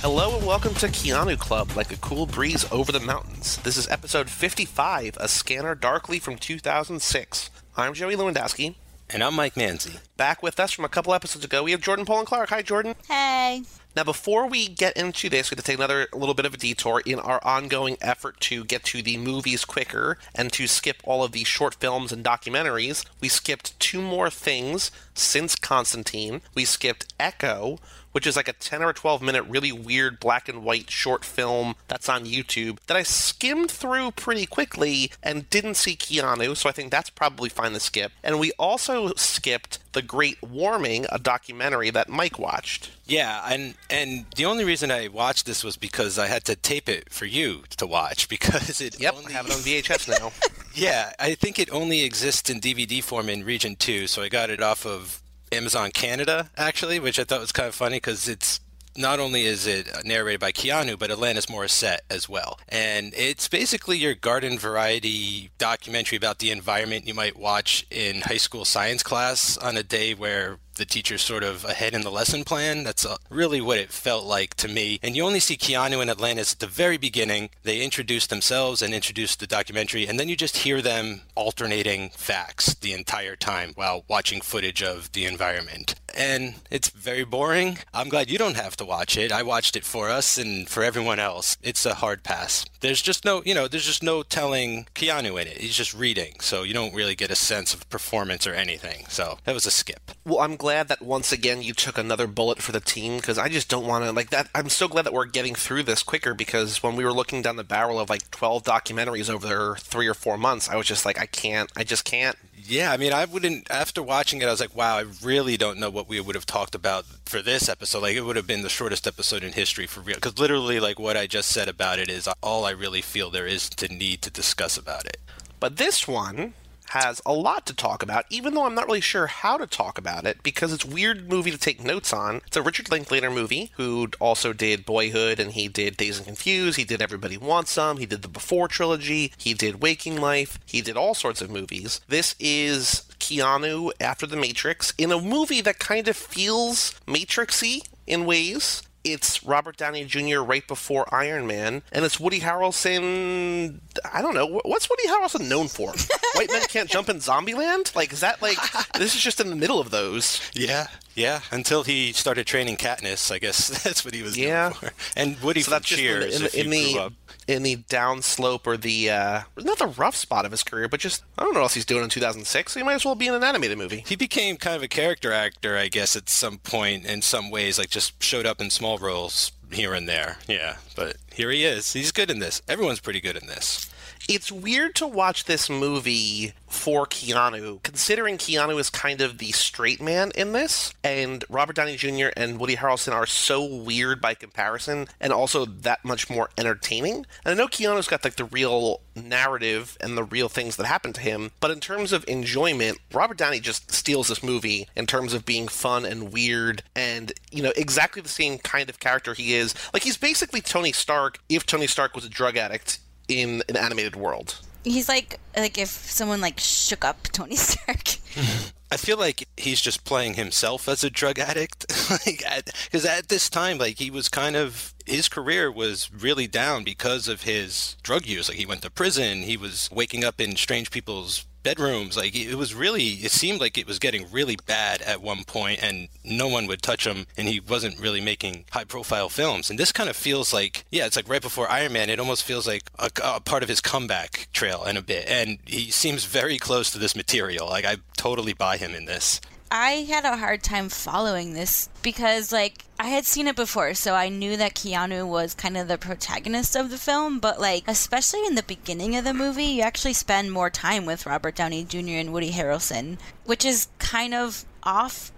Hello and welcome to Keanu Club, like a cool breeze over the mountains. This is episode 55, A Scanner Darkly from 2006. I'm Joey Lewandowski. And I'm Mike Manzi. Back with us from a couple episodes ago, we have Jordan Poland Clark. Hi, Jordan. Hey. Now, before we get into this, we have to take another little bit of a detour in our ongoing effort to get to the movies quicker and to skip all of the short films and documentaries. We skipped two more things since Constantine. We skipped Echo, which is like a 10 or 12 minute really weird black and white short film that's on YouTube that I skimmed through pretty quickly and didn't see Keanu, so I think that's probably fine to skip. And we also skipped The Great Warming, a documentary that Mike watched. Yeah, and and the only reason I watched this was because I had to tape it for you to watch because it Yep, only I have it on VHS now. Yeah, I think it only exists in DVD form in region 2, so I got it off of Amazon Canada actually, which I thought was kind of funny cuz it's not only is it narrated by Keanu, but Alanis Morissette as well. And it's basically your garden variety documentary about the environment you might watch in high school science class on a day where the teacher's sort of ahead in the lesson plan. That's uh, really what it felt like to me. And you only see Keanu and Alanis at the very beginning. They introduce themselves and introduce the documentary, and then you just hear them alternating facts the entire time while watching footage of the environment. And it's very boring. I'm glad you don't have to watch it. I watched it for us and for everyone else. It's a hard pass. There's just no, you know, there's just no telling Keanu in it. He's just reading, so you don't really get a sense of performance or anything. So that was a skip. Well, I'm glad that once again you took another bullet for the team because I just don't want to like that. I'm so glad that we're getting through this quicker because when we were looking down the barrel of like 12 documentaries over three or four months, I was just like, I can't, I just can't. Yeah, I mean, I wouldn't. After watching it, I was like, "Wow, I really don't know what we would have talked about for this episode. Like, it would have been the shortest episode in history for real. Because literally, like what I just said about it is all I really feel there is to need to discuss about it. But this one has a lot to talk about, even though I'm not really sure how to talk about it because it's a weird movie to take notes on. It's a Richard Linklater movie who also did Boyhood and he did Dazed and Confused. He did Everybody Wants Some. He did the Before trilogy. He did Waking Life. He did all sorts of movies. This is Keanu after The Matrix in a movie that kind of feels Matrixy in ways. It's Robert Downey Jr. right before Iron Man, and it's Woody Harrelson. I don't know what's Woody Harrelson known for. White men can't jump in Zombieland. Like, is that like this is just in the middle of those? Yeah, yeah. Until he started training Katniss, I guess that's what he was Yeah. known for. And Woody So from that's just in Cheers. the, in, if the- in you grew the up. In the downslope or the uh, not the rough spot of his career, but just I don't know what else he's doing in 2006. So he might as well be in an animated movie. He became kind of a character actor, I guess, at some point in some ways, like just showed up in small roles here and there. Yeah, but here he is. He's good in this. Everyone's pretty good in this. It's weird to watch this movie for Keanu, considering Keanu is kind of the straight man in this, and Robert Downey Jr. and Woody Harrelson are so weird by comparison, and also that much more entertaining. And I know Keanu's got like the real narrative and the real things that happen to him, but in terms of enjoyment, Robert Downey just steals this movie in terms of being fun and weird, and you know exactly the same kind of character he is. Like he's basically Tony Stark if Tony Stark was a drug addict in an animated world. He's like like if someone like shook up Tony Stark. I feel like he's just playing himself as a drug addict, like because at this time, like he was kind of his career was really down because of his drug use. Like he went to prison, he was waking up in strange people's bedrooms. Like it was really, it seemed like it was getting really bad at one point, and no one would touch him, and he wasn't really making high-profile films. And this kind of feels like, yeah, it's like right before Iron Man. It almost feels like a, a part of his comeback trail in a bit, and he seems very close to this material. Like I totally buy him in this. I had a hard time following this because like I had seen it before, so I knew that Keanu was kind of the protagonist of the film, but like especially in the beginning of the movie, you actually spend more time with Robert Downey Jr. and Woody Harrelson, which is kind of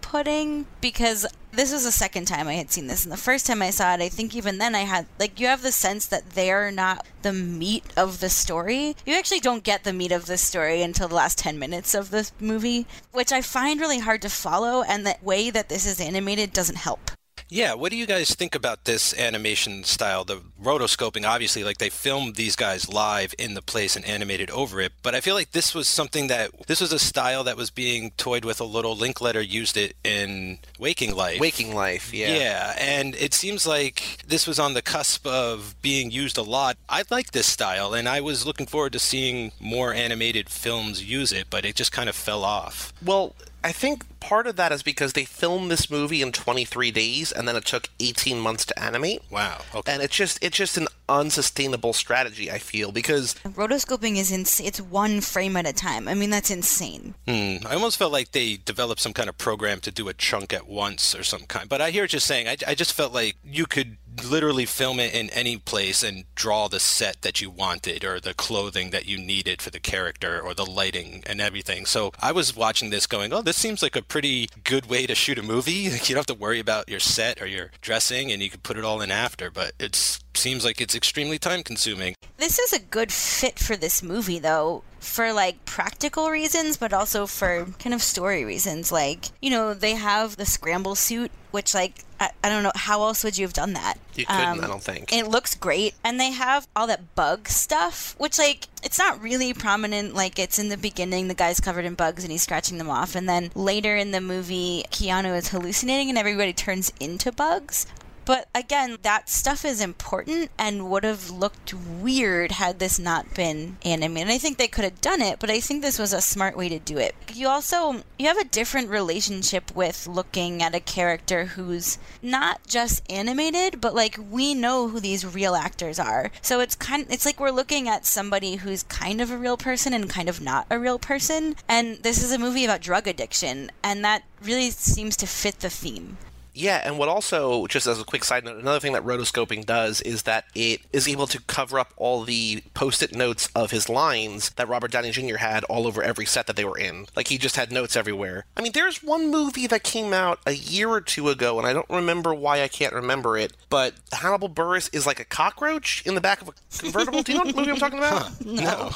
off-putting because this was the second time I had seen this, and the first time I saw it, I think even then I had like you have the sense that they're not the meat of the story. You actually don't get the meat of the story until the last ten minutes of the movie, which I find really hard to follow, and the way that this is animated doesn't help. Yeah, what do you guys think about this animation style? The rotoscoping, obviously, like they filmed these guys live in the place and animated over it, but I feel like this was something that this was a style that was being toyed with a little. Linklater used it in Waking Life. Waking Life, yeah. Yeah, and it seems like this was on the cusp of being used a lot. I like this style, and I was looking forward to seeing more animated films use it, but it just kind of fell off. Well, I think part of that is because they filmed this movie in 23 days and then it took 18 months to animate. Wow. Okay. And it's just it's just an unsustainable strategy, I feel, because Rotoscoping is insane. It's one frame at a time. I mean, that's insane. Hmm. I almost felt like they developed some kind of program to do a chunk at once or some kind. But I hear what you're saying. I, I just felt like you could literally film it in any place and draw the set that you wanted or the clothing that you needed for the character or the lighting and everything. So I was watching this going, oh, this seems like a pretty good way to shoot a movie. You don't have to worry about your set or your dressing and you can put it all in after, but it seems like it's extremely time consuming. This is a good fit for this movie, though, for like practical reasons, but also for kind of story reasons. Like, you know, they have the scramble suit, which, like, I, I don't know, how else would you have done that? you couldn't, um, I don't think. It looks great. And they have all that bug stuff, which, like, it's not really prominent. Like, it's in the beginning, the guy's covered in bugs and he's scratching them off. And then later in the movie, Keanu is hallucinating and everybody turns into bugs. But again, that stuff is important and would have looked weird had this not been animated. I think they could have done it, but I think this was a smart way to do it. You also you have a different relationship with looking at a character who's not just animated, but like we know who these real actors are. So it's kind it's like we're looking at somebody who's kind of a real person and kind of not a real person. And this is a movie about drug addiction, and that really seems to fit the theme. Yeah, and what also, just as a quick side note, another thing that rotoscoping does is that it is able to cover up all the post it notes of his lines that Robert Downey Jr. had all over every set that they were in. Like, he just had notes everywhere. I mean, there's one movie that came out a year or two ago, and I don't remember why I can't remember it, but Hannibal Buress is like a cockroach in the back of a convertible. Do you know what movie I'm talking about? No.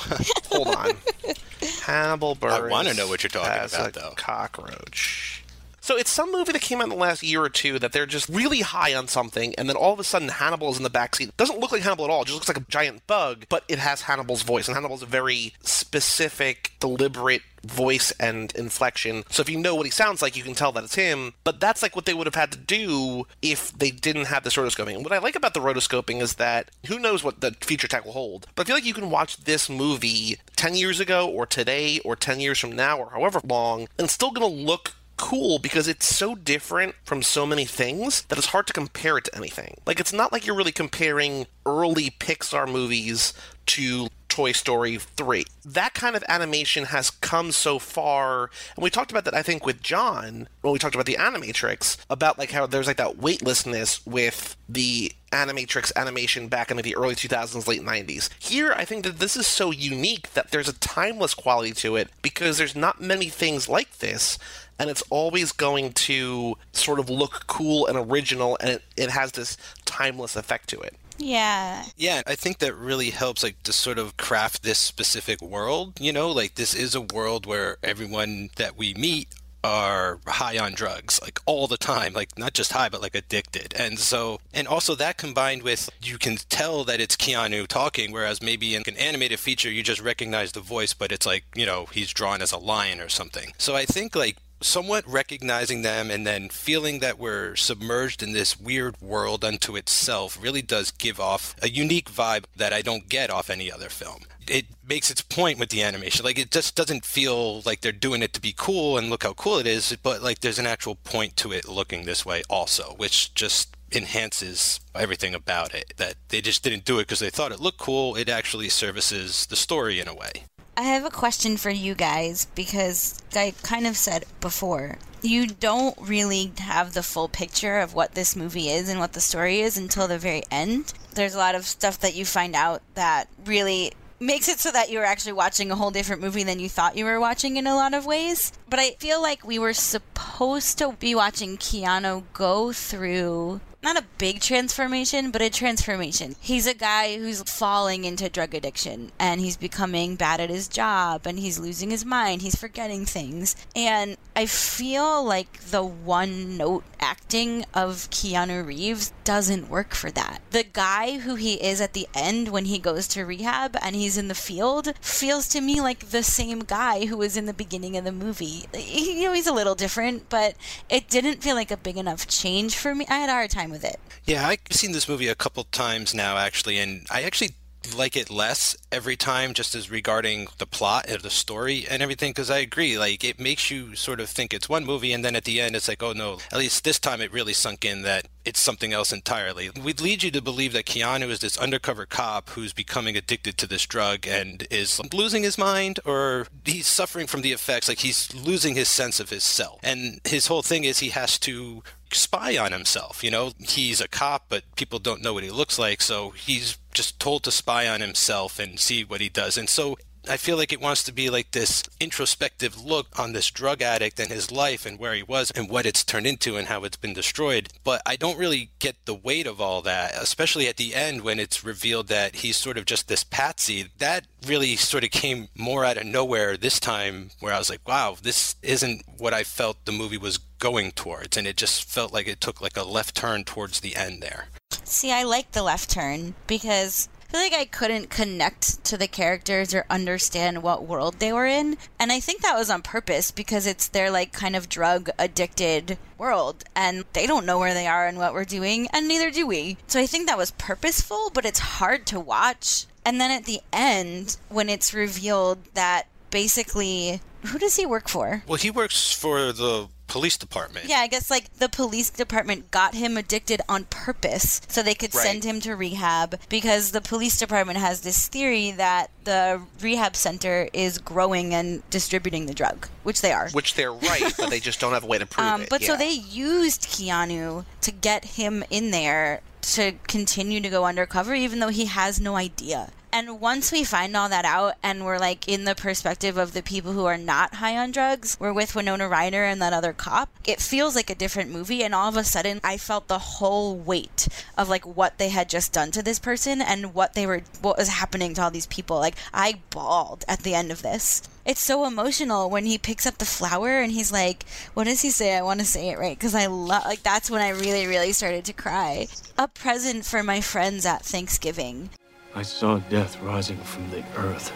Hold on. Hannibal Buress. wanna know what you're talking as about, a though. Cockroach. So it's some movie that came out in the last year or two that they're just really high on something, and then all of a sudden Hannibal is in the backseat. Doesn't look like Hannibal at all; just looks like a giant bug, but it has Hannibal's voice, and Hannibal's a very specific, deliberate voice and inflection. So if you know what he sounds like, you can tell that it's him. But that's like what they would have had to do if they didn't have this rotoscoping. And what I like about the rotoscoping is that who knows what the future tech will hold. But I feel like you can watch this movie 10 years ago or today or 10 years from now or however long and it's still going to look cool because it's so different from so many things that it's hard to compare it to anything. Like it's not like you're really comparing early Pixar movies to Toy Story 3. That kind of animation has come so far, and we talked about that I think with John when we talked about the Animatrix about like how there's like that weightlessness with the Animatrix animation back in the early 2000s, late 90s. Here, I think that this is so unique that there's a timeless quality to it because there's not many things like this and it's always going to sort of look cool and original and it, it has this timeless effect to it Yeah. Yeah, I think that really helps, like, to sort of craft this specific world. You know, like, this is a world where everyone that we meet are high on drugs, like, all the time. Like, not just high, but, like, addicted. And so, and also that combined with, you can tell that it's Keanu talking, whereas maybe in an animated feature, you just recognize the voice, but it's like, you know, he's drawn as a lion or something. So I think, like, somewhat recognizing them and then feeling that we're submerged in this weird world unto itself really does give off a unique vibe that I don't get off any other film. It makes its point with the animation. Like it just doesn't feel like they're doing it to be cool and look how cool it is, but like there's an actual point to it looking this way also, which just enhances everything about it. That they just didn't do it because they thought it looked cool. It actually services the story in a way. I have a question for you guys because I kind of said before. You don't really have the full picture of what this movie is and what the story is until the very end. There's a lot of stuff that you find out that really makes it so that you're actually watching a whole different movie than you thought you were watching in a lot of ways. But I feel like we were supposed to be watching Keanu go through not a big transformation, but a transformation. He's a guy who's falling into drug addiction and he's becoming bad at his job and he's losing his mind. He's forgetting things. And I feel like the one note acting of Keanu Reeves doesn't work for that. The guy who he is at the end when he goes to rehab and he's in the field feels to me like the same guy who was in the beginning of the movie. You know, he's a little different, but it didn't feel like a big enough change for me. I had a hard time with it. Yeah, I've seen this movie a couple times now, actually, and I actually like it less every time just as regarding the plot and the story and everything because i agree like it makes you sort of think it's one movie and then at the end it's like oh no at least this time it really sunk in that it's something else entirely we'd lead you to believe that keanu is this undercover cop who's becoming addicted to this drug and is losing his mind or he's suffering from the effects like he's losing his sense of his self and his whole thing is he has to spy on himself. You know, he's a cop, but people don't know what he looks like, so he's just told to spy on himself and see what he does. And so I feel like it wants to be like this introspective look on this drug addict and his life and where he was and what it's turned into and how it's been destroyed. But I don't really get the weight of all that, especially at the end when it's revealed that he's sort of just this patsy. That really sort of came more out of nowhere this time, where I was like, wow, this isn't what I felt the movie was going towards. And it just felt like it took like a left turn towards the end there. See, I like the left turn because feel like I couldn't connect to the characters or understand what world they were in. And I think that was on purpose because it's their like kind of drug addicted world and they don't know where they are and what we're doing and neither do we. So I think that was purposeful, but it's hard to watch. And then at the end when it's revealed that basically who does he work for? Well, he works for the police department. Yeah, I guess like the police department got him addicted on purpose so they could Right. send him to rehab because the police department has this theory that the rehab center is growing and distributing the drug, which they are. Which they're right, but they just don't have a way to prove Um, it. but so they used Keanu to get him in there to continue to go undercover, even though he has no idea. And once we find all that out, and we're like in the perspective of the people who are not high on drugs, we're with Winona Ryder and that other cop. It feels like a different movie, and all of a sudden, I felt the whole weight of like what they had just done to this person and what they were, what was happening to all these people. Like I bawled at the end of this it's so emotional when he picks up the flower and he's like, "What does he say? I want to say it right because I love." Like that's when I really, really started to cry. A present for my friends at Thanksgiving. I saw death rising from the earth.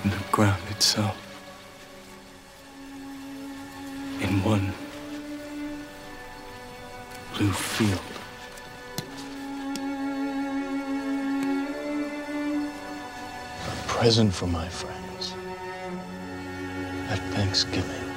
From the ground itself. In one blue field. A present for my friends. At Thanksgiving.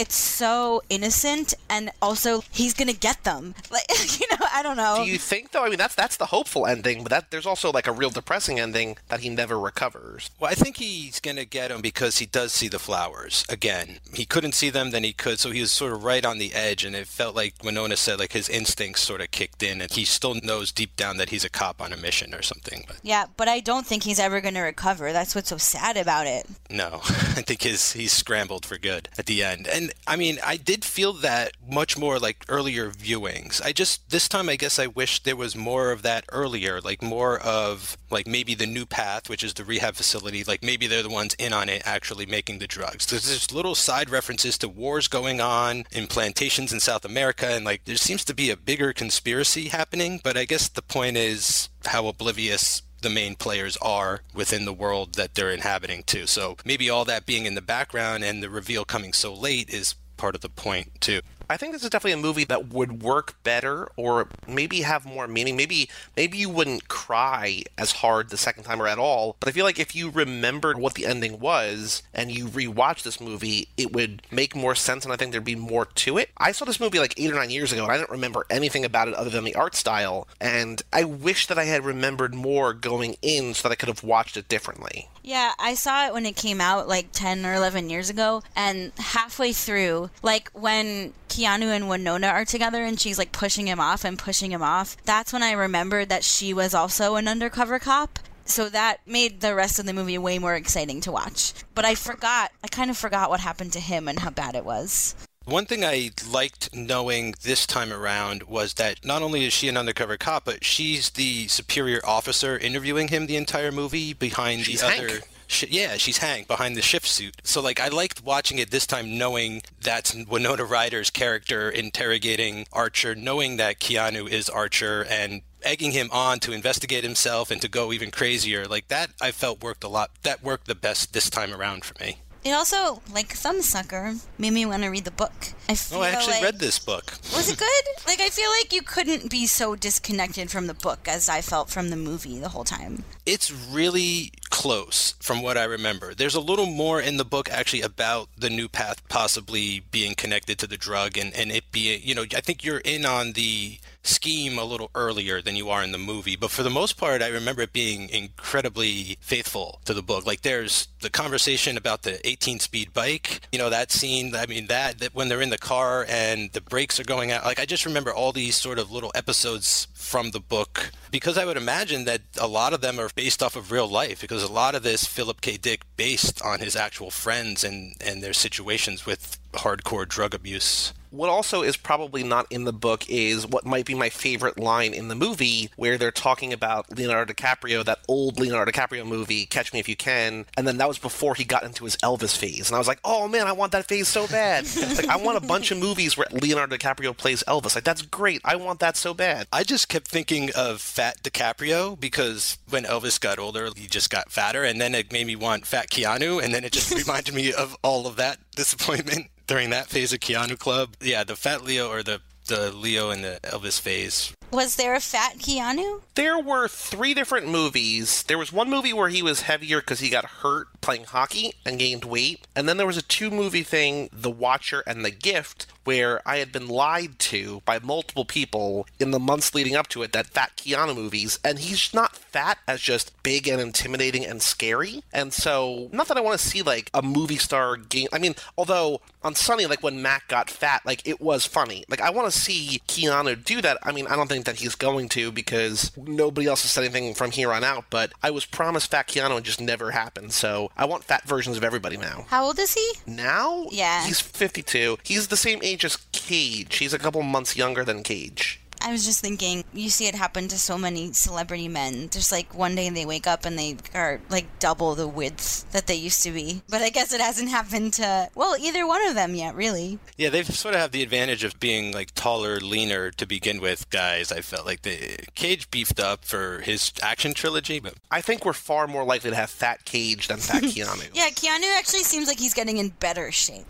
It's so innocent, and also he's gonna get them. Like you know, I don't know. Do you think though? I mean, that's that's the hopeful ending, but that there's also like a real depressing ending that he never recovers. Well, I think he's going to get him because he does see the flowers again. He couldn't see them, then he could, so he was sort of right on the edge, and it felt like Winona said, like his instincts sort of kicked in, and he still knows deep down that he's a cop on a mission or something. But yeah, but I don't think he's ever gonna recover. That's what's so sad about it. no, I think his he's scrambled for good at the end. And I mean, I did feel that much more like earlier viewings. I just this time, I guess, I wish there was more of that earlier, like more of like maybe the new path, which is the rehab facility. Like maybe they're the ones in on it, actually making the drugs. There's just little side references to wars going on in plantations in South America, and like there seems to be a bigger conspiracy happening. But I guess the point is how oblivious the main players are within the world that they're inhabiting too. So maybe all that being in the background and the reveal coming so late is part of the point too. I think this is definitely a movie that would work better, or maybe have more meaning. Maybe maybe you wouldn't cry as hard the second time or at all. But I feel like if you remembered what the ending was and you rewatch this movie, it would make more sense, and I think there'd be more to it. I saw this movie like eight or nine years ago, and I didn't remember anything about it other than the art style. And I wish that I had remembered more going in, so that I could have watched it differently. Yeah, I saw it when it came out like 10 or 11 years ago. And halfway through, like when Keanu and Winona are together and she's like pushing him off and pushing him off, that's when I remembered that she was also an undercover cop. So that made the rest of the movie way more exciting to watch. But I forgot, I kind of forgot what happened to him and how bad it was. One thing I liked knowing this time around was that not only is she an undercover cop, but she's the superior officer interviewing him the entire movie behind She's the Hank. other. Yeah, she's Hank behind the shift suit. So like I liked watching it this time, knowing that's Winona Ryder's character interrogating Archer, knowing that Keanu is Archer, and egging him on to investigate himself and to go even crazier. Like that, I felt worked a lot. That worked the best this time around for me. It also, like Thumbsucker, made me want to read the book. I Oh, I actually like, read this book. Was it good? like, I feel like you couldn't be so disconnected from the book as I felt from the movie the whole time. It's really close from what I remember. There's a little more in the book actually about the new path possibly being connected to the drug and, and it being, you know, I think you're in on the scheme a little earlier than you are in the movie. But for the most part, I remember it being incredibly faithful to the book. Like there's the conversation about the 18 speed bike, you know, that scene, I mean, that, that when they're in the car and the brakes are going out, like I just remember all these sort of little episodes from the book because I would imagine that a lot of them are based off of real life because a lot of this Philip K. Dick based on his actual friends and, and their situations with hardcore drug abuse. What also is probably not in the book is what might be my favorite line in the movie, where they're talking about Leonardo DiCaprio, that old Leonardo DiCaprio movie, Catch Me If You Can, and then that was before he got into his Elvis phase. And I was like, oh man, I want that phase so bad. like, I want a bunch of movies where Leonardo DiCaprio plays Elvis. Like, that's great. I want that so bad. I just kept thinking of Fat DiCaprio because when Elvis got older, he just got fatter, and then it made me want Fat Keanu, and then it just reminded me of all of that disappointment during that phase of Keanu Club. Yeah, the Fat Leo or the the Leo and the Elvis phase. Was there a fat Keanu? There were three different movies. There was one movie where he was heavier because he got hurt playing hockey and gained weight. And then there was a two movie thing, The Watcher and The Gift, where I had been lied to by multiple people in the months leading up to it that fat Keanu movies. And he's not fat as just big and intimidating and scary. And so, not that I want to see like a movie star gain. I mean, although on Sunny, like when Mac got fat, like it was funny. Like I want to see Keanu do that. I mean, I don't think that he's going to because nobody else has said anything from here on out. But I was promised fat Keanu and just never happened. So I want fat versions of everybody now. How old is he? Now, Yeah. he's 52. He's the same age as Cage. He's a couple months younger than Cage. I was just thinking, you see it happen to so many celebrity men. Just like one day they wake up and they are like double the width that they used to be. But I guess it hasn't happened to, well, either one of them yet, really. Yeah, they've sort of have the advantage of being like taller, leaner to begin with, guys. I felt like the Cage beefed up for his action trilogy, but I think we're far more likely to have fat Cage than fat Keanu. Yeah, Keanu actually seems like he's getting in better shape.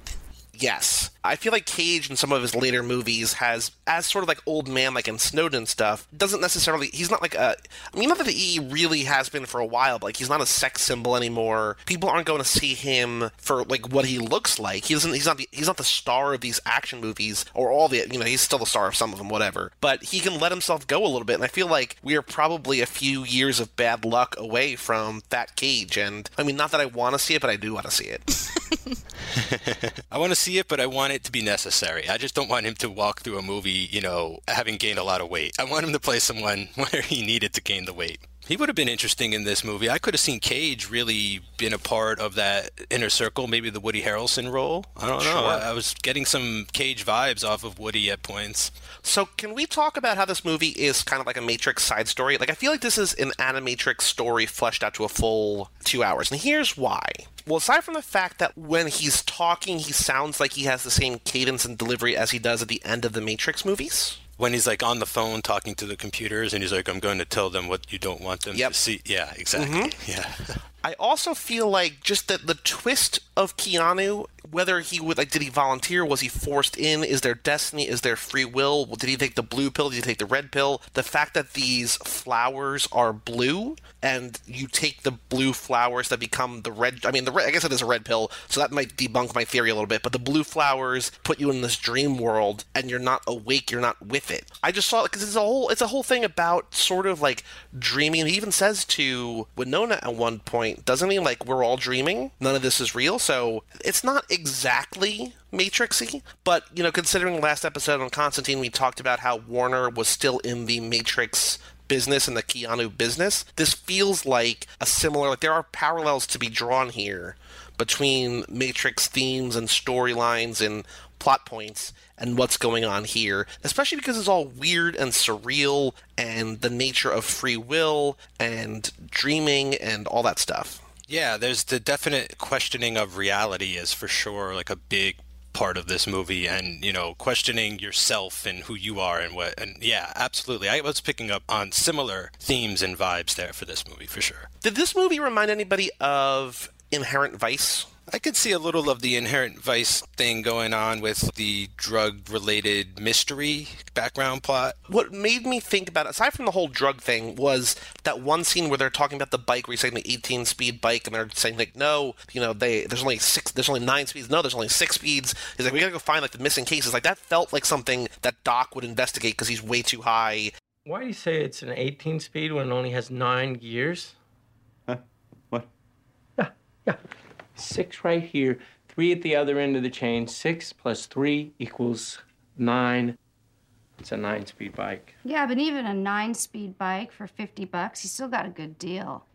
Yes. I feel like Cage in some of his later movies has, as sort of like old man, like in Snowden stuff, doesn't necessarily, he's not like a, I mean, not that he really has been for a while, but like he's not a sex symbol anymore. People aren't going to see him for like what he looks like. He doesn't, he's not the, he's not the star of these action movies or all the, you know, he's still the star of some of them, whatever. But he can let himself go a little bit. And I feel like we are probably a few years of bad luck away from Fat Cage. And I mean, not that I want to see it, but I do want to see it. I want to see it, but I want it to be necessary. I just don't want him to walk through a movie, you know, having gained a lot of weight. I want him to play someone where he needed to gain the weight. He would have been interesting in this movie. I could have seen Cage really been a part of that inner circle, maybe the Woody Harrelson role. I don't know. Sure. I, I was getting some Cage vibes off of Woody at points. So, can we talk about how this movie is kind of like a Matrix side story? Like, I feel like this is an animatrix story fleshed out to a full two hours. And here's why. Well, aside from the fact that when he's talking, he sounds like he has the same cadence and delivery as he does at the end of the Matrix movies. When he's like on the phone talking to the computers and he's like, I'm going to tell them what you don't want them Yep. to see. Yeah, exactly. Mm-hmm. Yeah. I also feel like just that the twist of Keanu, whether he would like, did he volunteer? Was he forced in? Is there destiny? Is there free will? Did he take the blue pill? Did he take the red pill? The fact that these flowers are blue and you take the blue flowers that become the red. I mean, the red, I guess it is a red pill, so that might debunk my theory a little bit. But the blue flowers put you in this dream world, and you're not awake. You're not with it. I just saw because it's a whole it's a whole thing about sort of like dreaming. He even says to Winona at one point, doesn't he? Like we're all dreaming. None of this is real. So it's not exactly Matrixy, but you know, considering the last episode on Constantine, we talked about how Warner was still in the Matrix business and the Keanu business. This feels like a similar. Like there are parallels to be drawn here between Matrix themes and storylines and plot points and what's going on here, especially because it's all weird and surreal and the nature of free will and dreaming and all that stuff. Yeah, there's the definite questioning of reality is for sure like a big part of this movie and you know questioning yourself and who you are and what and yeah absolutely. I was picking up on similar themes and vibes there for this movie for sure. Did this movie remind anybody of inherent vice I could see a little of the inherent vice thing going on with the drug related mystery background plot. What made me think about it, aside from the whole drug thing, was that one scene where they're talking about the bike, where he's saying the 18 speed bike, and they're saying like, no, you know, they there's only six, there's only nine speeds. No, there's only six speeds. He's like, we gotta go find like the missing cases. Like that felt like something that Doc would investigate because he's way too high. Why do you say it's an 18 speed when it only has nine gears? Huh? What? Yeah, yeah. Six right here, three at the other end of the chain. Six plus three equals nine. It's a nine speed bike. Yeah, but even a nine speed bike for 50 bucks, you still got a good deal.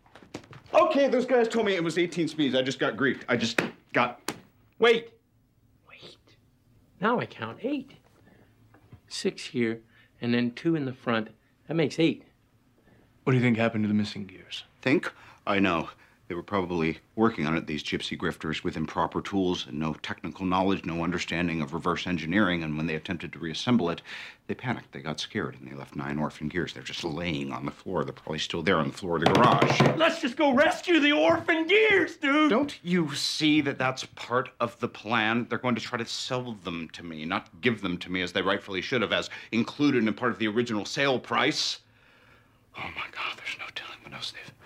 Okay, those guys told me it was 18 speeds. I just got Greek. I just got. Wait! Wait. Now I count eight. Six here, and then two in the front. That makes eight. What do you think happened to the missing gears? Think? I know. They were probably working on it, these gypsy grifters, with improper tools and no technical knowledge, no understanding of reverse engineering. And when they attempted to reassemble it, they panicked. They got scared and they left nine orphan gears. They're just laying on the floor. They're probably still there on the floor of the garage. Let's just go rescue the orphan gears, dude! Don't you see that that's part of the plan? They're going to try to sell them to me, not give them to me as they rightfully should have, as included in part of the original sale price. Oh my God, there's no telling what else they've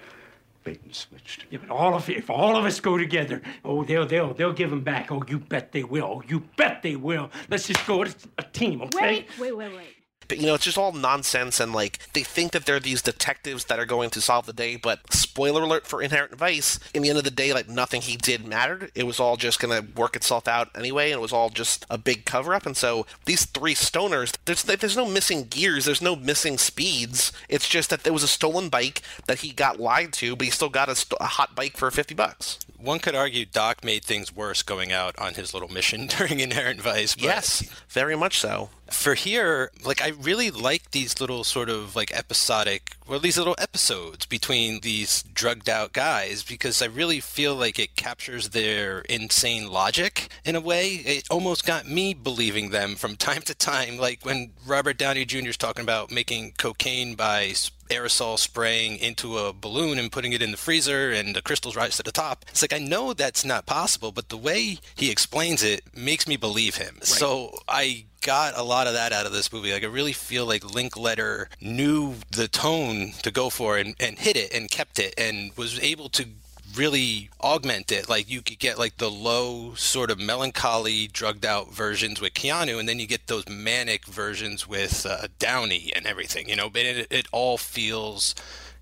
bait and switched. Yeah, but all of if all of us go together, oh, they'll they'll they'll give them back. Oh, you bet they will. Oh, you bet they will. Let's just go as a team, okay? Wait, wait, wait, wait. But you know, it's just all nonsense, and like they think that they're these detectives that are going to solve the day. But spoiler alert for Inherent Vice: in the end of the day, like nothing he did mattered. It was all just to work itself out anyway, and it was all just a big cover up. And so these three stoners, there's there's no missing gears, there's no missing speeds. It's just that there was a stolen bike that he got lied to, but he still got a, st- a hot bike for fifty bucks. One could argue Doc made things worse going out on his little mission during Inherent Vice. But yes, very much so. For here, like I really like these little sort of like episodic, or these little episodes between these drugged out guys because I really feel like it captures their insane logic in a way. It almost got me believing them from time to time, like when Robert Downey Jr. is talking about making cocaine by aerosol spraying into a balloon and putting it in the freezer and the crystals rise to the top. It's like I know that's not possible, but the way he explains it makes me believe him. Right. So I got a lot of that out of this movie. Like I really feel like Linklater knew the tone to go for and, and hit it and kept it and was able to really augment it. Like you could get like the low sort of melancholy drugged out versions with Keanu, and then you get those manic versions with uh, Downey and everything. You know, but it, it all feels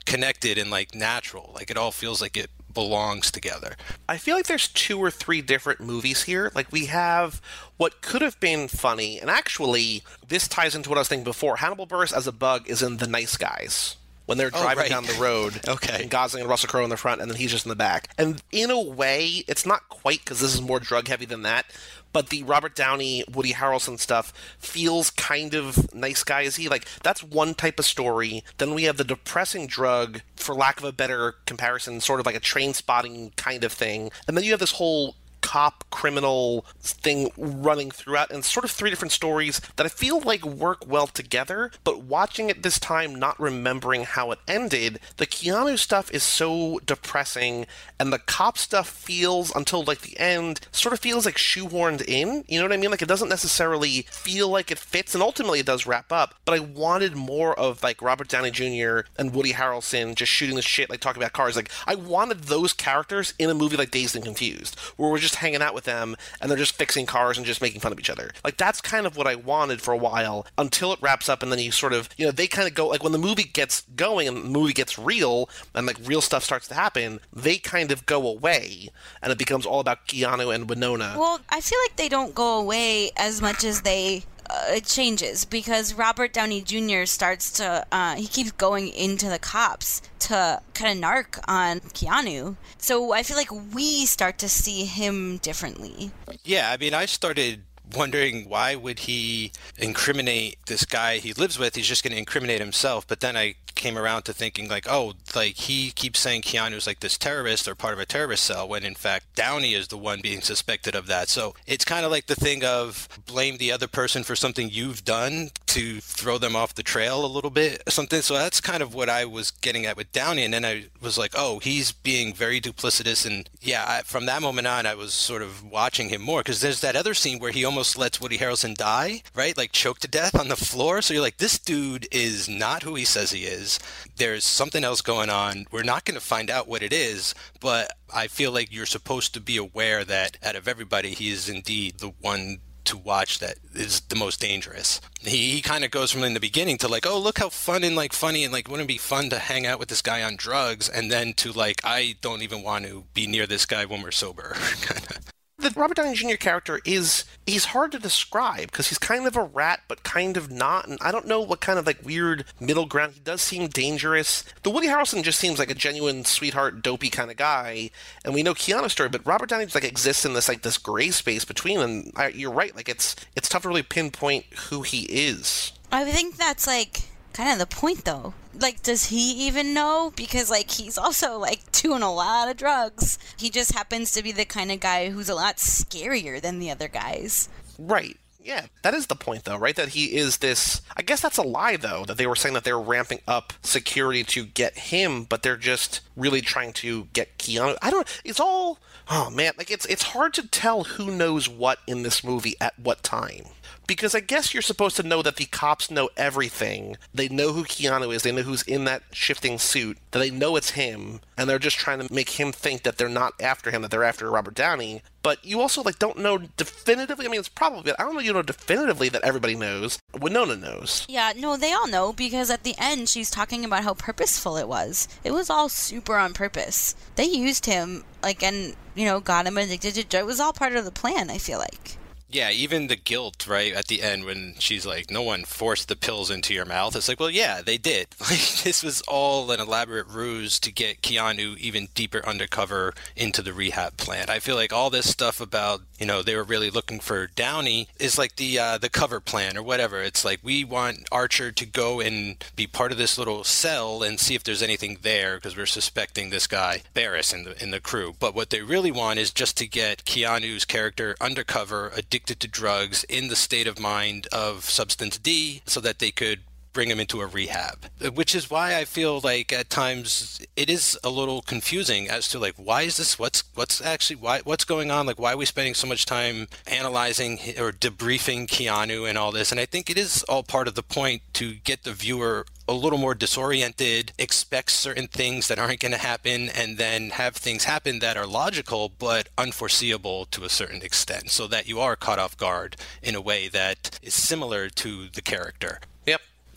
connected and like natural. Like it all feels like it belongs together. I feel like there's two or three different movies here. Like we have what could have been funny, and actually this ties into what I was thinking before. Hannibal Buress as a bug is in The Nice Guys when they're Oh, driving right. down the road. Okay. And Gosling and Russell Crowe in the front, and then he's just in the back. And in a way, it's not quite because this is more drug heavy than that. But the Robert Downey, Woody Harrelson stuff feels kind of nice guy is he? Like that's one type of story. Then we have the depressing drug, for lack of a better comparison, sort of like a Trainspotting kind of thing. And then you have this whole cop criminal thing running throughout and sort of three different stories that I feel like work well together, but watching it this time not remembering how it ended, the Keanu stuff is so depressing and the cop stuff feels until like the end sort of feels like shoehorned in. You know what I mean? Like it doesn't necessarily feel like it fits and ultimately it does wrap up, but I wanted more of like Robert Downey Jr. and Woody Harrelson just shooting the shit like talking about cars. Like I wanted those characters in a movie like Dazed and Confused where we're just hanging out with them and they're just fixing cars and just making fun of each other. Like that's kind of what I wanted for a while until it wraps up and then you sort of, you know, they kind of go like when the movie gets going and the movie gets real and like real stuff starts to happen, they kind of go away and it becomes all about Keanu and Winona. Well, I feel like they don't go away as much as they. Uh, it changes because Robert Downey Jr. starts to. Uh, he keeps going into the cops to kind of narc on Keanu. So I feel like we start to see him differently. Yeah, I mean, I started wondering why would he incriminate this guy he lives with? He's just going to incriminate himself. But then I came around to thinking like, oh, like he keeps saying Keanu's like this terrorist or part of a terrorist cell when in fact Downey is the one being suspected of that. So it's kind of like the thing of blame the other person for something you've done to throw them off the trail a little bit, something. So that's kind of what I was getting at with Downey, and then I was like, oh, he's being very duplicitous, and yeah, I, from that moment on, I was sort of watching him more because there's that other scene where he almost lets Woody Harrelson die, right, like choked to death on the floor. So you're like, this dude is not who he says he is. There's something else going on. We're not going to find out what it is, but I feel like you're supposed to be aware that out of everybody, he is indeed the one to watch that is the most dangerous. He, he kind of goes from in the beginning to like, oh, look how fun and like funny and like, wouldn't it be fun to hang out with this guy on drugs? And then to like, I don't even want to be near this guy when we're sober. the Robert Downey Jr. character is he's hard to describe because he's kind of a rat but kind of not and I don't know what kind of like weird middle ground he does seem dangerous. The Woody Harrelson just seems like a genuine sweetheart dopey kind of guy and we know Keanu's story but Robert Downey just like exists in this like this gray space between them. I, you're right like it's it's tough to really pinpoint who he is. I think that's like kind of the point though like does he even know because like he's also like doing a lot of drugs he just happens to be the kind of guy who's a lot scarier than the other guys right yeah, that is the point, though, right? That he is this. I guess that's a lie, though, that they were saying that they were ramping up security to get him, but they're just really trying to get Keanu. I don't. It's all. Oh man, like it's it's hard to tell who knows what in this movie at what time because I guess you're supposed to know that the cops know everything. They know who Keanu is. They know who's in that shifting suit. That they know it's him, and they're just trying to make him think that they're not after him. That they're after Robert Downey. But you also like don't know definitively. I mean, it's probably. I don't know. You know definitively that everybody knows. Winona knows. Yeah, no, they all know because at the end she's talking about how purposeful it was. It was all super on purpose. They used him like and you know got him addicted to drugs. It was all part of the plan. I feel like. Yeah, even the guilt, right, at the end when she's like, no one forced the pills into your mouth. It's like, well, yeah, they did. Like, this was all an elaborate ruse to get Keanu even deeper undercover into the rehab plant. I feel like all this stuff about, you know, they were really looking for Downey is like the uh, the cover plan or whatever. It's like, we want Archer to go and be part of this little cell and see if there's anything there because we're suspecting this guy, Barris, in the, in the crew. But what they really want is just to get Keanu's character undercover, addicted to drugs in the state of mind of substance D so that they could bring him into a rehab which is why i feel like at times it is a little confusing as to like why is this what's what's actually why what's going on like why are we spending so much time analyzing or debriefing keanu and all this and i think it is all part of the point to get the viewer a little more disoriented, expect certain things that aren't going to happen, and then have things happen that are logical but unforeseeable to a certain extent, so that you are caught off guard in a way that is similar to the character.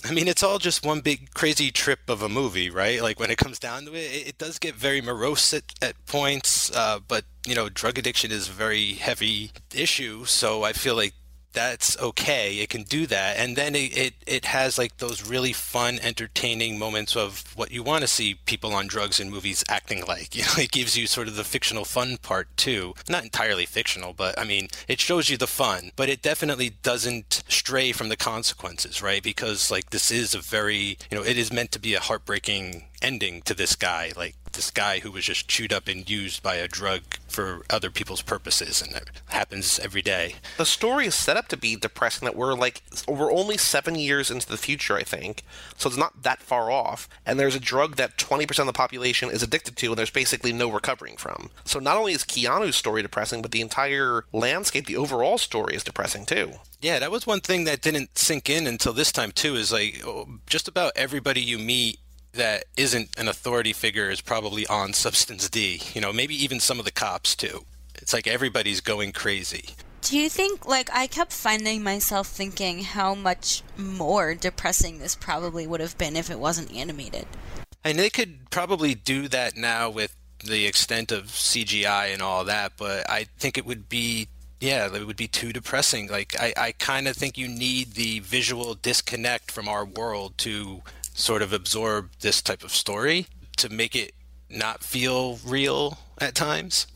I mean, it's all just one big crazy trip of a movie, right? Like when it comes down to it, it, it does get very morose at, at points, uh, but you know, drug addiction is a very heavy issue. So I feel like that's okay. It can do that, and then it, it, it has like those really fun, entertaining moments of what you want to see people on drugs in movies acting like. You know, it gives you sort of the fictional fun part too. Not entirely fictional, but I mean, it shows you the fun, but it definitely doesn't stray from the consequences, right? Because like this is a very, you know, it is meant to be a heartbreaking ending to this guy. Like this guy who was just chewed up and used by a drug for other people's purposes, and that happens every day. The story is set up to be depressing. That we're like we're only seven years into the future, I think, so it's not that far off. And there's a drug that 20% of the population is addicted to, and there's basically no recovering from. So not only is Keanu's story depressing, but the entire landscape, the overall story, is depressing too. Yeah, that was one thing that didn't sink in until this time too. Is like just about everybody you meet that isn't an authority figure is probably on substance D. You know, maybe even some of the cops too. It's like everybody's going crazy. Do you think, like, I kept finding myself thinking how much more depressing this probably would have been if it wasn't animated? And they could probably do that now with the extent of CGI and all that, but I think it would be yeah, it would be too depressing. Like I, I kind of think you need the visual disconnect from our world to sort of absorb this type of story to make it not feel real at times.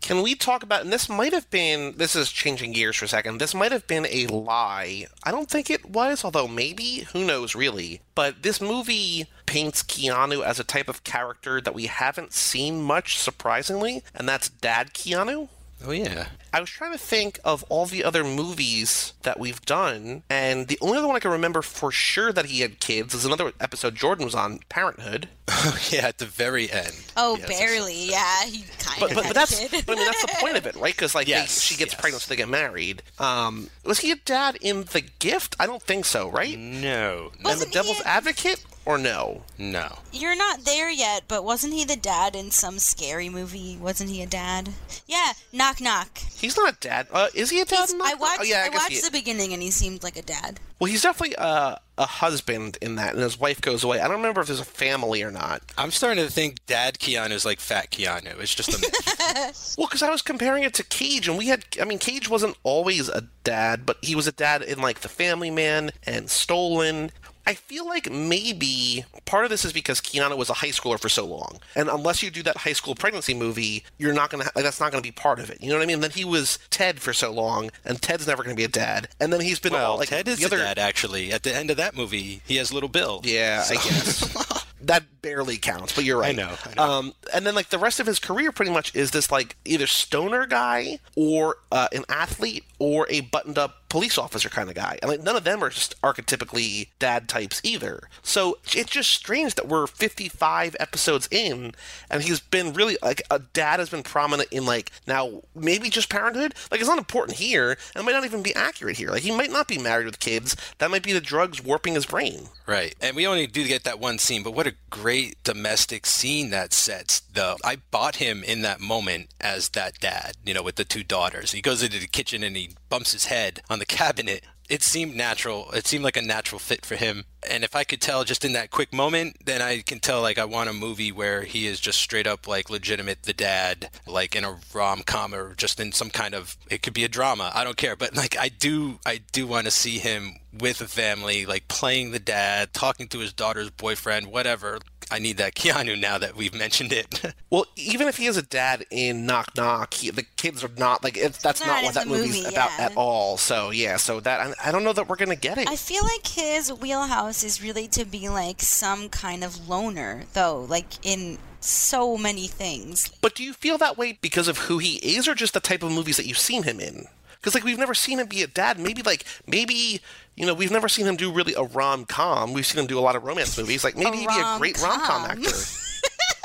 Can we talk about, and this might have been, this is changing gears for a second, this might have been a lie. I don't think it was, although maybe, who knows really. But this movie paints Keanu as a type of character that we haven't seen much, surprisingly, and that's Dad Keanu. Oh yeah. I was trying to think of all the other movies that we've done, and the only other one I can remember for sure that he had kids is another episode Jordan was on, Parenthood. yeah, at the very end. Oh, Yes. barely. Yeah, he kind But, of but, had but that's but I mean that's the point of it, right? Because like they- she gets yes. pregnant, so they get married. Um, was he a dad in The Gift? I don't think so, right? No. and Wasn't The Devil's he a- Advocate, or no? No. You're not there yet, but wasn't he the dad in some scary movie? Wasn't he a dad? Yeah, knock knock. He's not a dad. Uh, is he a dad? He's- I Knock Knock? watched. Oh, yeah, I, I, guess he watched the beginning, and he seemed like a dad. Well, he's definitely uh, a husband in that, and his wife goes away. I don't remember if there's a family or not. I'm starting to think Dad Keanu is like Fat Keanu. It's just a myth. Well, because I was comparing it to Cage, and we had, I mean, Cage wasn't always a dad, but he was a dad in like The Family Man and Stolen. I feel like maybe part of this is because Keanu was a high schooler for so long, and unless you do that high school pregnancy movie, you're not gonna. Like, that's not gonna be part of it. You know what I mean? Then he was Ted for so long, and Ted's never gonna be a dad. And then he's been well, all like Ted is the the other. dad actually. At the end of that movie, he has little Bill. Yeah, I guess. that barely counts, but you're right. I know, I know. Um, and then like the rest of his career, pretty much is this like either stoner guy or uh, an athlete or a buttoned-up police officer kind of guy. And like none of them are just archetypically dad types either. So it's just strange that we're 55 episodes in, and he's been really like a dad has been prominent in like now maybe just Parenthood. Like it's not important here, and it might not even be accurate here. Like he might not be married with kids. That might be the drugs warping his brain. Right. And we only do get that one scene, but what a great domestic scene that sets, though. I bought him in that moment as that dad, you know, with the two daughters. He goes into the kitchen and he bumps his head on the cabinet. It seemed natural. It seemed like a natural fit for him. And if I could tell just in that quick moment, then I can tell like I want a movie where he is just straight up like legitimate the dad, like in a rom com or just in some kind of it could be a drama. I don't care. But like I do I do want to see him with a family, like playing the dad, talking to his daughter's boyfriend, whatever. I need that Keanu now that we've mentioned it. Well, even if he is a dad in Knock Knock, he, the kids are not like it's, that's Not not, what that the movie's movie, about yeah. at all. So yeah, so that I, I don't know that we're gonna get it. I feel like his wheelhouse is really to be like some kind of loner, though, like in so many things. But do you feel that way because of who he is, or just the type of movies that you've seen him in? Because like we've never seen him be a dad. Maybe like maybe you know we've never seen him do really a rom com. We've seen him do a lot of romance movies. Like maybe he'd be a great rom com rom-com. actor.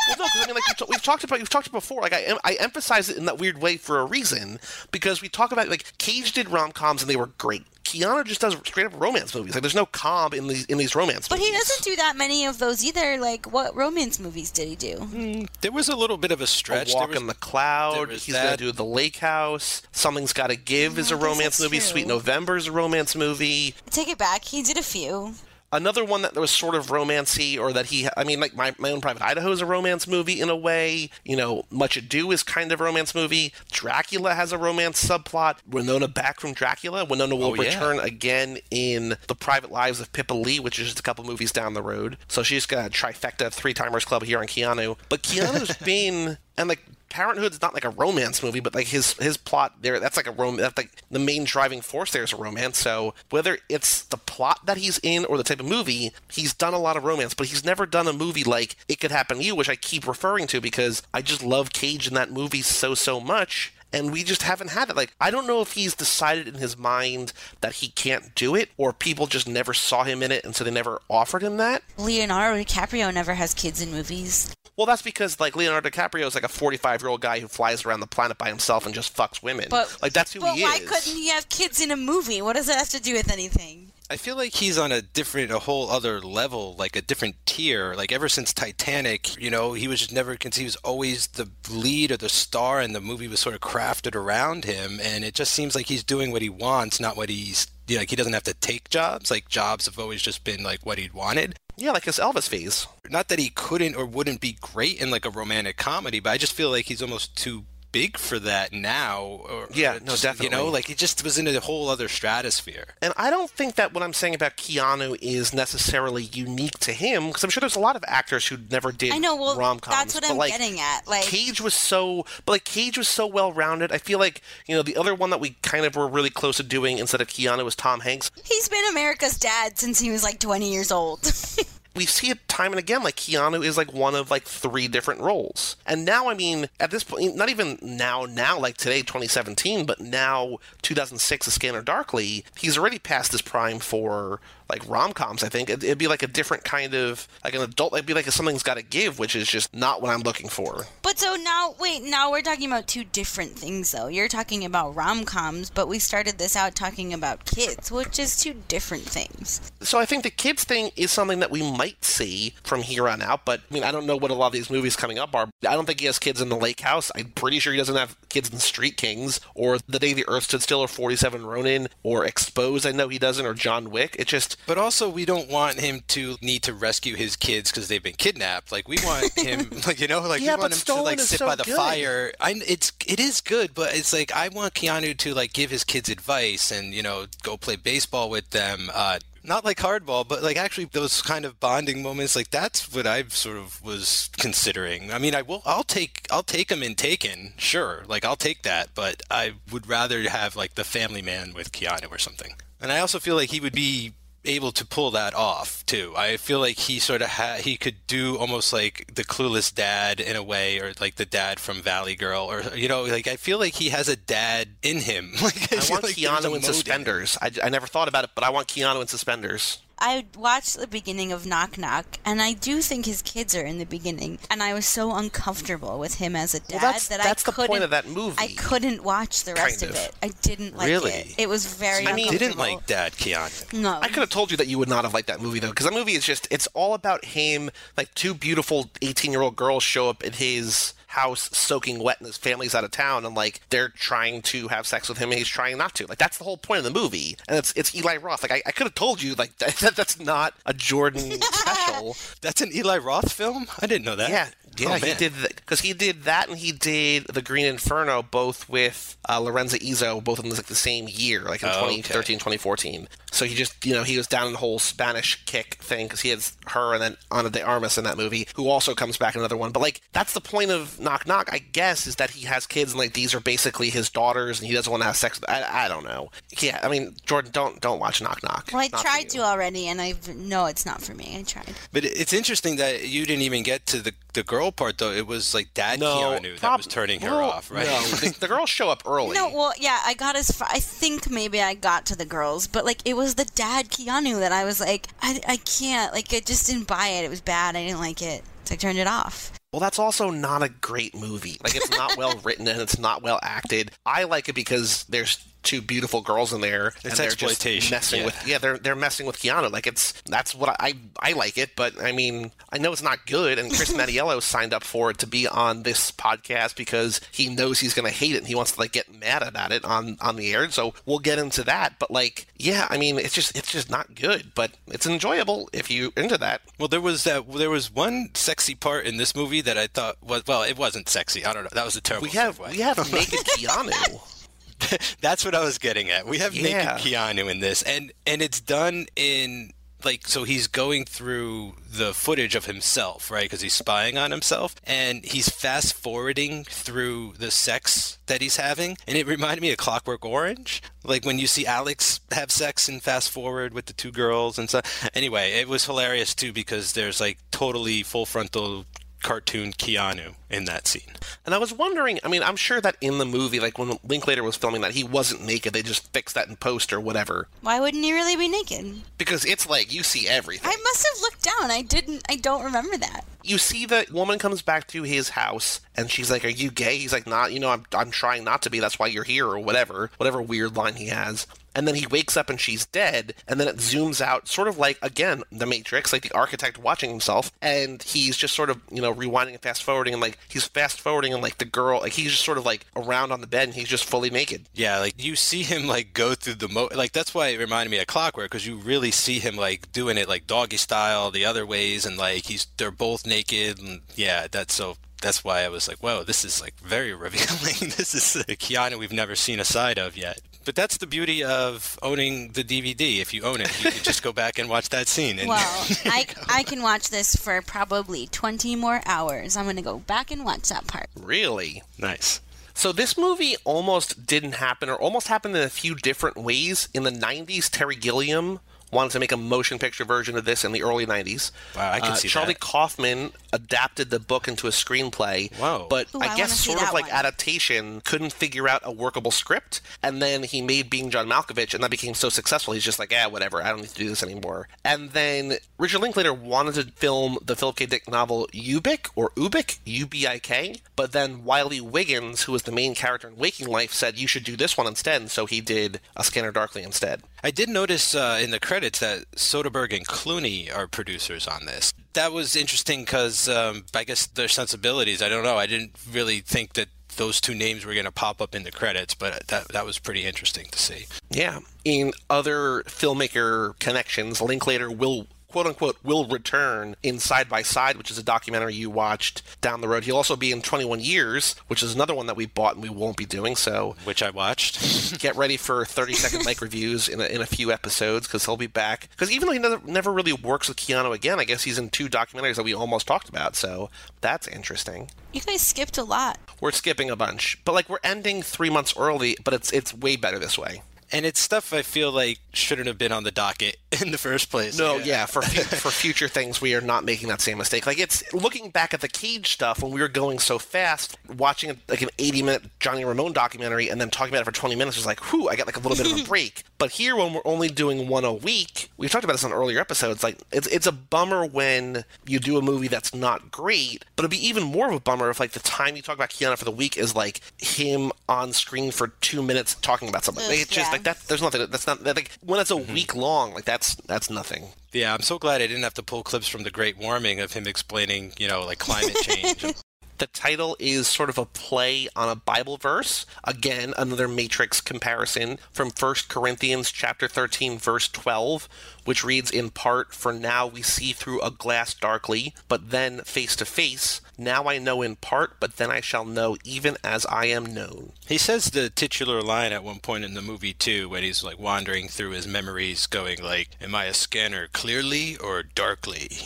well, no, because I mean, like we've, t- we've talked about, we've talked before. Like I, em- I emphasize it in that weird way for a reason because we talk about like Cage did rom coms and they were great. Keanu just does straight up romance movies. Like there's no calm in these in these romance. Movies. But movies. he doesn't do that many of those either. Like, what romance movies did he do? Hmm, there was a little bit of a A stretch. Walk was, in the Cloud. there was He's gonna do The Lake House. Something's Got to Give is a mm, romance movie. true. Sweet November is a romance movie. I take it back. He did a few. Another one that was sort of romancy, or that he, I mean, like my, my own Private Idaho is a romance movie in a way. You know, Much Ado is kind of a romance movie. Dracula has a romance subplot. Winona back from Dracula. Winona will Oh, yeah. return again in The Private Lives of Pippa Lee, which is just a couple movies down the road. So she's got a trifecta three timers club here on Keanu. But Keanu's been, and like, Parenthood's not like a romance movie, but like his his plot there, that's like a rom. That's like the main driving force there is a romance. So whether it's the plot that he's in or the type of movie, he's done a lot of romance, but he's never done a movie like It Could Happen to You, which I keep referring to because I just love Cage in that movie so so much. And we just haven't had it. Like, I don't know if he's decided in his mind that he can't do it, or people just never saw him in it, and so they never offered him that. Leonardo DiCaprio never has kids in movies. Well, that's because like Leonardo DiCaprio is like a 45 year old guy who flies around the planet by himself and just fucks women. But like that's who he is. but why couldn't he have kids in a movie? What does that have to do with anything? I feel like he's on a different, a whole other level, like a different tier. Like ever since Titanic, you know, he was just never. He was always the lead or the star, and the movie was sort of crafted around him. And it just seems like he's doing what he wants, not what he's. You know, like he doesn't have to take jobs. Like jobs have always just been like what he'd wanted. Yeah, like his Elvis phase. Not that he couldn't or wouldn't be great in like a romantic comedy, but I just feel like he's almost too big for that now. Or, Yeah, uh, no, just, You know, like it just was in a whole other stratosphere. And I don't think that what I'm saying about Keanu is necessarily unique to him, because I'm sure there's a lot of actors who never did I know. Well, rom coms. that's what I'm getting at. Like, Cage was so, but like Cage was so well rounded. I feel like you know the other one that we kind of were really close to doing instead of Keanu was Tom Hanks. he's been America's dad since he was like 20 years old. we see it time and again like keanu is like one of like three different roles. And now i mean at this point not even now now like today 2017 but now 2006 a scanner darkly he's already past his prime for like rom-coms i think. It'd, it'd be like a different kind of like an adult it'd be like something's got to give which is just not what i'm looking for. But so now, wait, now we're talking about two different things, though. You're talking about rom coms, but we started this out talking about kids, which is two different things. so i think the kids thing is something that we might see from here on out but i mean i don't know what a lot of these movies coming up are. I don't think he has kids in the lake house. I'm pretty sure he doesn't have kids in street kings or the day the earth stood still or 47 ronin or exposed i know he doesn't or john wick. It just But also, we don't want him to need to rescue his kids because they've been kidnapped. Like we want him, like you know, like Yeah, we want him to like sit so by the good. fire. I, it's it is good, but it's like I want Keanu to like give his kids advice and you know go play baseball with them. Uh, not like hardball, but like actually those kind of bonding moments. Like that's what I sort of was considering. I mean, I will, I'll take, I'll take him in Taken, sure. Like I'll take that, but I would rather have like the Family Man with Keanu or something. And I also feel like he would be able to pull that off too. I feel like he sort of ha- he could do almost like the clueless dad in a way, or like the dad from Valley Girl, or you know, like I feel like he has a dad in him. Like I feel want like Keanu in suspenders. I, I never thought about it, but I want Keanu in suspenders. I watched the beginning of Knock Knock, and I do think his kids are in the beginning, and I was so uncomfortable with him as a dad Well, that's- that that's I the point couldn't. of that movie. I couldn't watch the rest Kind of. of. it. I didn't like Really? it. It was very. I mean- didn't like Dad Keanu. No, I could have told you that you would not have liked that movie though, because that movie is just it's all about him. Like two beautiful eighteen year old girls show up in his house soaking wet and his family's out of town and like they're trying to have sex with him and he's trying not to. Like that's the whole point of the movie. And it's it's eli roth. Like i, I could have told you like that, that's not a jordan special. That's an Eli Roth film. I didn't know that. yeah. Yeah Oh, he did because he did that and he did the green inferno both with uh, lorenza izzo both of them like the same year like in Oh, okay. 2013 2014 so he just you know he was down in the whole spanish kick thing because he has her and then ana de armas in that movie who also comes back in another one. But like that's the point of knock knock i guess is that he has kids and like these are basically his daughters and he doesn't want to have sex with i, I don't know yeah i mean jordan don't don't watch knock knock Well, I Not tried to already, and I no, it's not for me. I tried. But it's interesting that you didn't even get to the the girl part though. It was like Dad no Keanu that prob- was turning her well, off, right? no, the, the girls show up early No, well, yeah, I got as far. I think maybe I got to the girls, but like it was the dad Keanu that I was like, I, I can't. Like, I just didn't buy it. It was bad. I didn't like it. So I turned it off. Well, that's also not a great movie. Like, it's not well written and it's not well acted. I like it because there's two beautiful girls in there, and It's they're just messing yeah. with. Yeah, they're they're messing with Keanu. Like, it's that's what I I like it. But I mean, I know it's not good. And Chris Mattiello signed up for it to be on this podcast because he knows he's going to hate it and he wants to like get mad about it on on the air. So we'll get into that. But like, yeah, I mean, it's just it's just not good, but it's enjoyable if you into that. Well, there was that. There was one sexy part in this movie that I thought was well, it wasn't sexy. I don't know. That was a terrible. We have segue. we have naked Keanu. That's what I was getting at. We have Yeah. naked Keanu in this, and and it's done in like so he's going through the footage of himself, right? Because he's spying on himself, and he's fast forwarding through the sex that he's having, and it reminded me of Clockwork Orange, like when you see Alex have sex and fast forward with the two girls and stuff. Anyway, it was hilarious too because there's like totally full frontal cartoon Keanu in that scene. And I was wondering, I mean, I'm sure that in the movie, like when Linklater was filming that, he wasn't naked. They just fixed that in post or whatever. Why wouldn't he really be naked? Because it's like, you see everything. I must have looked down. I didn't. I don't remember that. You see the woman comes back to his house and she's like, Are you gay? He's like, Not, you know, I'm, I'm trying not to be. That's why you're here or whatever. Whatever weird line he has. And then he wakes up and she's dead. And then it zooms out, sort of like, again, the Matrix, like the architect watching himself. And he's just sort of, you know, rewinding and fast forwarding. And like, he's fast forwarding and like the girl, like he's just sort of like around on the bed and he's just fully naked. Yeah, like you see him like go through the mo like that's why it reminded me of Clockwork because you really see him like doing it like doggy style the other ways and like he's they're both naked and yeah that's so that's why I was like, whoa, this is like very revealing. this is a Keanu we've never seen a side of yet. But that's the beauty of owning the DVD. If you own it, you can just go back and watch that scene. And Well, I, I can watch this for probably 20 more hours. I'm going to go back and watch that part. Really? nice. So this movie almost didn't happen, or almost happened in a few different ways. In the '90s, Terry Gilliam wanted to make a motion picture version of this in the early 90s. Wow, I can Uh, see Charlie that. Kaufman adapted the book into a screenplay. Whoa. But Ooh, I I guess sort of like one. adaptation couldn't figure out a workable script. And then he made Being John Malkovich, and that became so successful, he's just like, yeah, whatever, I don't need to do this anymore. And then Richard Linklater wanted to film the Philip K. Dick novel Ubik, or Ubik, U-B-I-K. But then Wiley Wiggins, who was the main character in Waking Life, said you should do this one instead, and so he did A Scanner Darkly instead. I did notice uh, in the credits that Soderbergh and Clooney are producers on this. That was interesting because um, I guess their sensibilities. I don't know. I didn't really think that those two names were going to pop up in the credits, but that that was pretty interesting to see. Yeah. In other filmmaker connections, Linklater will quote unquote will return in Side by Side, which is a documentary you watched down the road. He'll also be in 21 Years, which is another one that we bought and we won't be doing. So Which I watched. get ready for 30 second mic reviews in a, in a few episodes because he'll be back. Because even though he never, never really works with Keanu again, I guess he's in two documentaries that we almost talked about. So that's interesting. You guys skipped a lot. We're skipping a bunch, but like we're ending three months early, but it's it's way better this way. And it's stuff I feel like shouldn't have been on the docket in the first place. No, yeah, for fu- for future things, we are not making that same mistake. Like it's looking back at the Cage stuff when we were going so fast, watching like an eighty-minute Johnny Ramone documentary, and then talking about it for twenty minutes was like, whew, I got like a little bit of a break. But here, when we're only doing one a week, we've talked about this on earlier episodes. Like it's it's a bummer when you do a movie that's not great, but it'd be even more of a bummer if like the time you talk about Keanu for the week is like him on screen for two minutes talking about something. Like, it's just Yeah. Like that. There's nothing. That's not like when it's a mm-hmm. week long. Like that's that's nothing. Yeah, I'm so glad I didn't have to pull clips from the Great Warming of him explaining, you know, like climate change. The title is sort of a play on a Bible verse. Again, another Matrix comparison from 1 Corinthians chapter 13 verse 12, which reads in part, "For now we see through a glass darkly, but then face to face. Now I know in part, but then I shall know even as I am known." He says the titular line at one point in the movie too, when he's like wandering through his memories, going like, "Am I a scanner clearly or darkly?"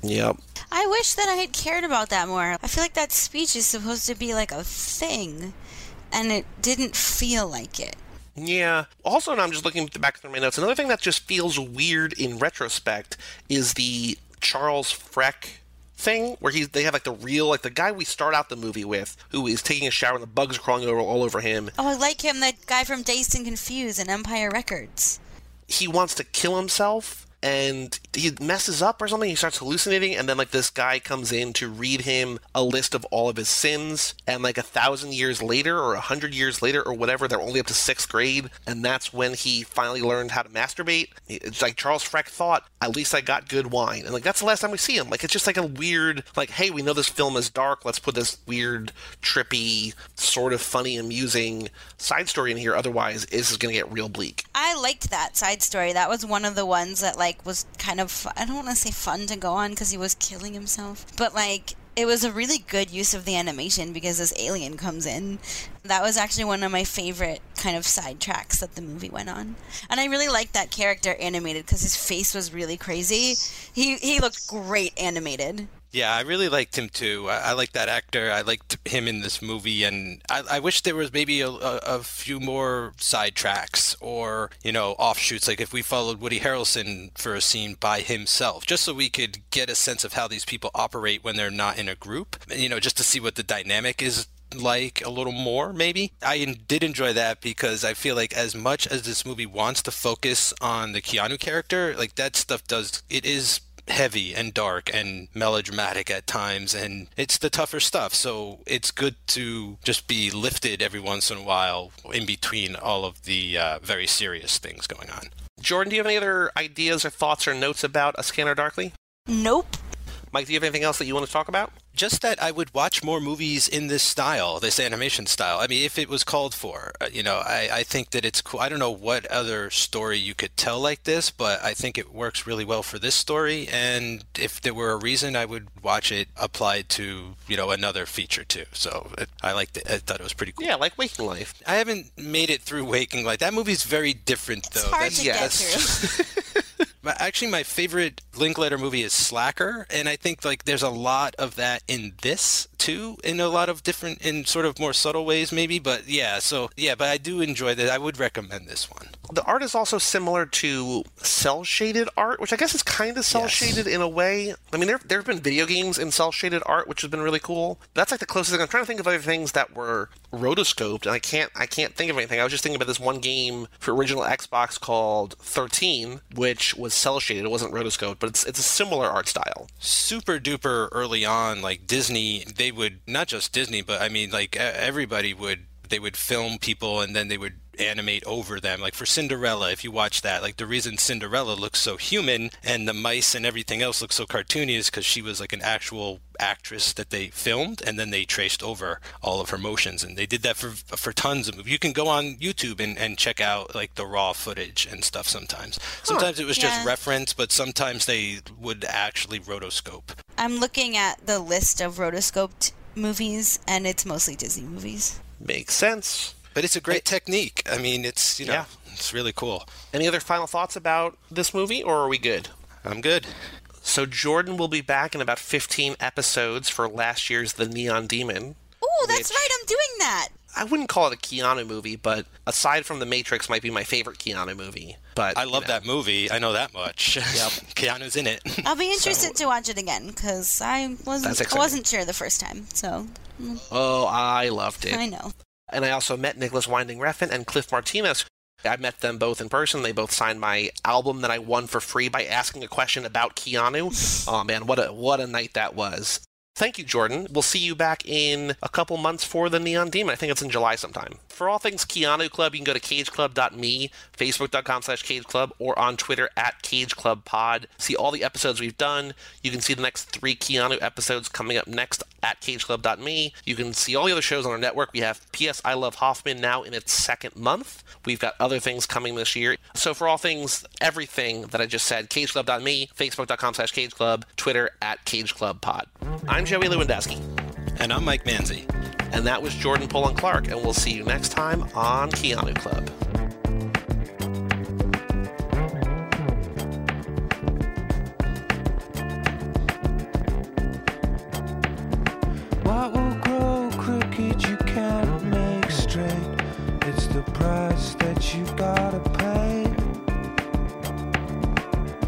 Yep. I wish that I had cared about that more. I feel like that speech is supposed to be like a thing, and it didn't feel like it. Yeah. Also, and I'm just looking back through my notes. Another thing that just feels weird in retrospect is the Charles Freck thing, where he's they have like the real like the guy we start out the movie with, who is taking a shower and the bugs are crawling over all over him. Oh, I like him, that guy from Dazed and Confused and Empire Records. He wants to kill himself. And he messes up or something. He starts hallucinating, and then like this guy comes in to read him a list of all of his sins. And like a thousand years later, or a hundred years later, or whatever, they're only up to sixth grade, and that's when he finally learned how to masturbate. It's like Charles Freck thought, at least I got good wine, and like that's the last time we see him. Like it's just like a weird, like hey, we know this film is dark. Let's put this weird, trippy, sort of funny, amusing side story in here. Otherwise, this is gonna get real bleak. I liked that side story. That was one of the ones that like was kind of fu- I don't want to say fun to go on because he was killing himself, but like it was a really good use of the animation because this alien comes in. That was actually one of my favorite kind of side tracks that the movie went on, and I really liked that character animated because his face was really crazy. He he looked great animated. Yeah, I really liked him too. I, I like that actor. I liked him in this movie, and I, I wish there was maybe a, a, a few more side tracks or you know offshoots. Like if we followed Woody Harrelson for a scene by himself, just so we could get a sense of how these people operate when they're not in a group. You know, just to see what the dynamic is like a little more maybe i did enjoy that because i feel like as much as this movie wants to focus on the keanu character like that stuff does it is heavy and dark and melodramatic at times and it's the tougher stuff so it's good to just be lifted every once in a while in between all of the uh, very serious things going on Jordan, do you have any other ideas or thoughts or notes about A Scanner Darkly? Nope. Mike, do you have anything else that you want to talk about? Just that I would watch more movies in this style, this animation style. I mean, if it was called for, uh, you know, I, I think that it's cool. I don't know what other story you could tell like this, but I think it works really well for this story. And if there were a reason, I would watch it applied to, you know, another feature too. So it, I liked it. I thought it was pretty cool. Yeah, like Waking Life. I haven't made it through Waking Life. That movie's very different, though. It's hard That's- to yes. get through. But actually, my favorite Linklater movie is Slacker, and I think like there's a lot of that in this too, in a lot of different, in sort of more subtle ways, maybe. But yeah, so yeah, but I do enjoy that. I would recommend this one. The art is also similar to cell shaded art, which I guess is kind of cell shaded in a way. I mean, there there have been video games in cell shaded art, which has been really cool. That's like the closest thing. I'm trying to think of other things that were rotoscoped, and I can't I can't think of anything. I was just thinking about this one game for original Xbox called 13, which was cell shaded. It wasn't rotoscoped, but it's it's a similar art style. Super duper early on, like Disney, they would not just Disney, but I mean like everybody would they would film people and then they would animate over them. Like for cinderella if you watch that like the reason cinderella looks so human and the mice and everything else looks so cartoony is because she was like an actual actress that they filmed and then they traced over all of her motions. And they did that for for tons of movies. You can go on youtube and, and check out like the raw footage and stuff sometimes. Sometimes it was just reference but sometimes they would actually rotoscope. I'm looking at the list of rotoscoped movies, and it's mostly Disney movies. Makes sense. But it's a great technique i mean it's you know Yeah. it's really cool Any other final thoughts about this movie, or are we good? i'm good So Jordan will be back in about 15 episodes for last year's The Neon Demon. Oh, that's right. I'm doing that. I wouldn't call it a Keanu movie, but aside from The Matrix, might be my favorite Keanu movie. But I love you know, that movie. I know that much. Yep. Keanu's in it. I'll be interested to watch it again because I wasn't I wasn't sure the first time. So Oh, I loved it. I know. And I also met Nicolas Winding Refn and Cliff Martinez. I met them both in person. They both signed my album that I won for free by asking a question about Keanu. Oh man, what a what a night that was. Thank you, Jordan. We'll see you back in a couple months for the Neon Demon. I think it's in July sometime. For all things Keanu Club, you can go to cageclub.me, facebook.com slash cageclub, or on Twitter at cageclubpod. See all the episodes we've done. You can see the next three Keanu episodes coming up next at cageclub.me. You can see all the other shows on our network. We have P.S. I Love Hoffman now in its second month. We've got other things coming this year. So for all things, everything that I just said, cageclub.me, facebook.com slash cageclub, Twitter at cageclubpod. I'm Joey Lewandowski, and I'm Mike Manzi. and that was Jordan Pullen Clark, and we'll see you next time on Keanu Club. What will grow crooked you can't make straight? It's the price that you gotta pay.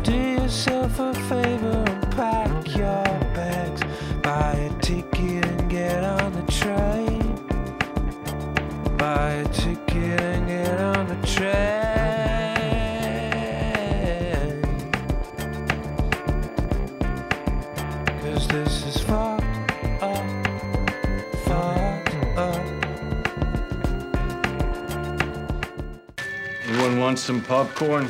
Do yourself a favor and pack your bags. Buy Buy a ticket and get on the this is up. Anyone want some popcorn?